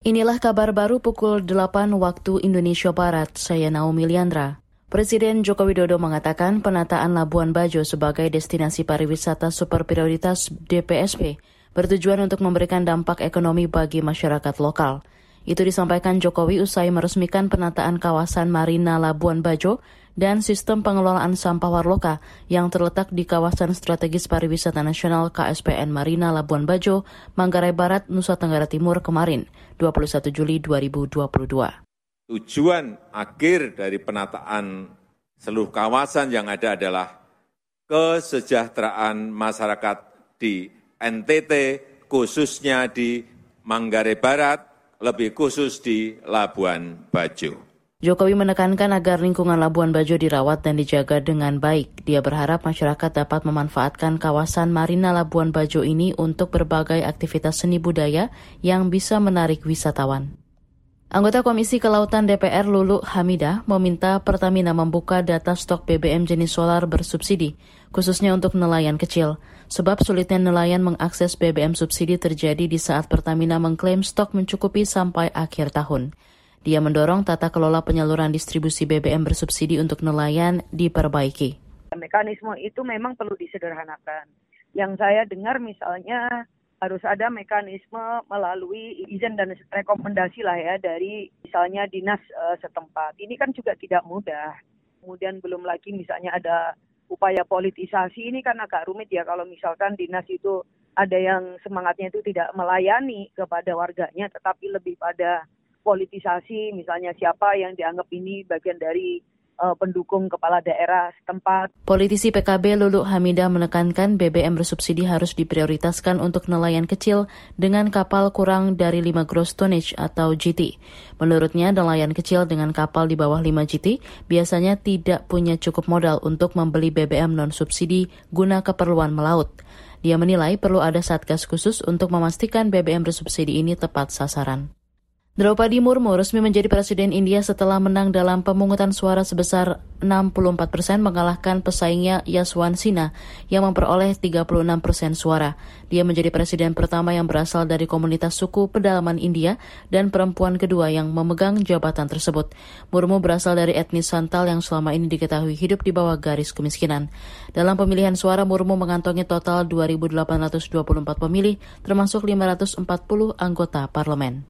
Inilah kabar baru pukul 8 waktu Indonesia Barat. Saya Naomi Liandra. Presiden Joko Widodo mengatakan penataan Labuan Bajo sebagai destinasi pariwisata super prioritas DPSP bertujuan untuk memberikan dampak ekonomi bagi masyarakat lokal. Itu disampaikan Jokowi usai meresmikan penataan kawasan Marina Labuan Bajo dan sistem pengelolaan sampah Warloka yang terletak di kawasan strategis pariwisata nasional KSPN Marina Labuan Bajo, Manggarai Barat, Nusa Tenggara Timur kemarin, 21 Juli 2022. Tujuan akhir dari penataan seluruh kawasan yang ada adalah kesejahteraan masyarakat di NTT, khususnya di Manggarai Barat, lebih khusus di Labuan Bajo. Jokowi menekankan agar lingkungan Labuan Bajo dirawat dan dijaga dengan baik. Dia berharap masyarakat dapat memanfaatkan kawasan Marina Labuan Bajo ini untuk berbagai aktivitas seni budaya yang bisa menarik wisatawan. Anggota Komisi Kelautan DPR Lulu Hamida meminta Pertamina membuka data stok BBM jenis solar bersubsidi, khususnya untuk nelayan kecil. Sebab sulitnya nelayan mengakses BBM subsidi terjadi di saat Pertamina mengklaim stok mencukupi sampai akhir tahun. Dia mendorong tata kelola penyaluran distribusi BBM bersubsidi untuk nelayan diperbaiki. Mekanisme itu memang perlu disederhanakan. Yang saya dengar misalnya harus ada mekanisme melalui izin dan rekomendasi lah ya dari misalnya dinas uh, setempat. Ini kan juga tidak mudah. Kemudian belum lagi misalnya ada upaya politisasi ini kan agak rumit ya kalau misalkan dinas itu ada yang semangatnya itu tidak melayani kepada warganya tetapi lebih pada politisasi misalnya siapa yang dianggap ini bagian dari uh, pendukung kepala daerah setempat. Politisi PKB Lulu Hamida menekankan BBM bersubsidi harus diprioritaskan untuk nelayan kecil dengan kapal kurang dari 5 gross tonnage atau GT. Menurutnya, nelayan kecil dengan kapal di bawah 5 GT biasanya tidak punya cukup modal untuk membeli BBM non-subsidi guna keperluan melaut. Dia menilai perlu ada satgas khusus untuk memastikan BBM bersubsidi ini tepat sasaran. Draupadi Murmu resmi menjadi presiden India setelah menang dalam pemungutan suara sebesar 64 persen mengalahkan pesaingnya Yaswan Sina yang memperoleh 36 persen suara. Dia menjadi presiden pertama yang berasal dari komunitas suku pedalaman India dan perempuan kedua yang memegang jabatan tersebut. Murmu berasal dari etnis Santal yang selama ini diketahui hidup di bawah garis kemiskinan. Dalam pemilihan suara, Murmu mengantongi total 2.824 pemilih, termasuk 540 anggota parlemen.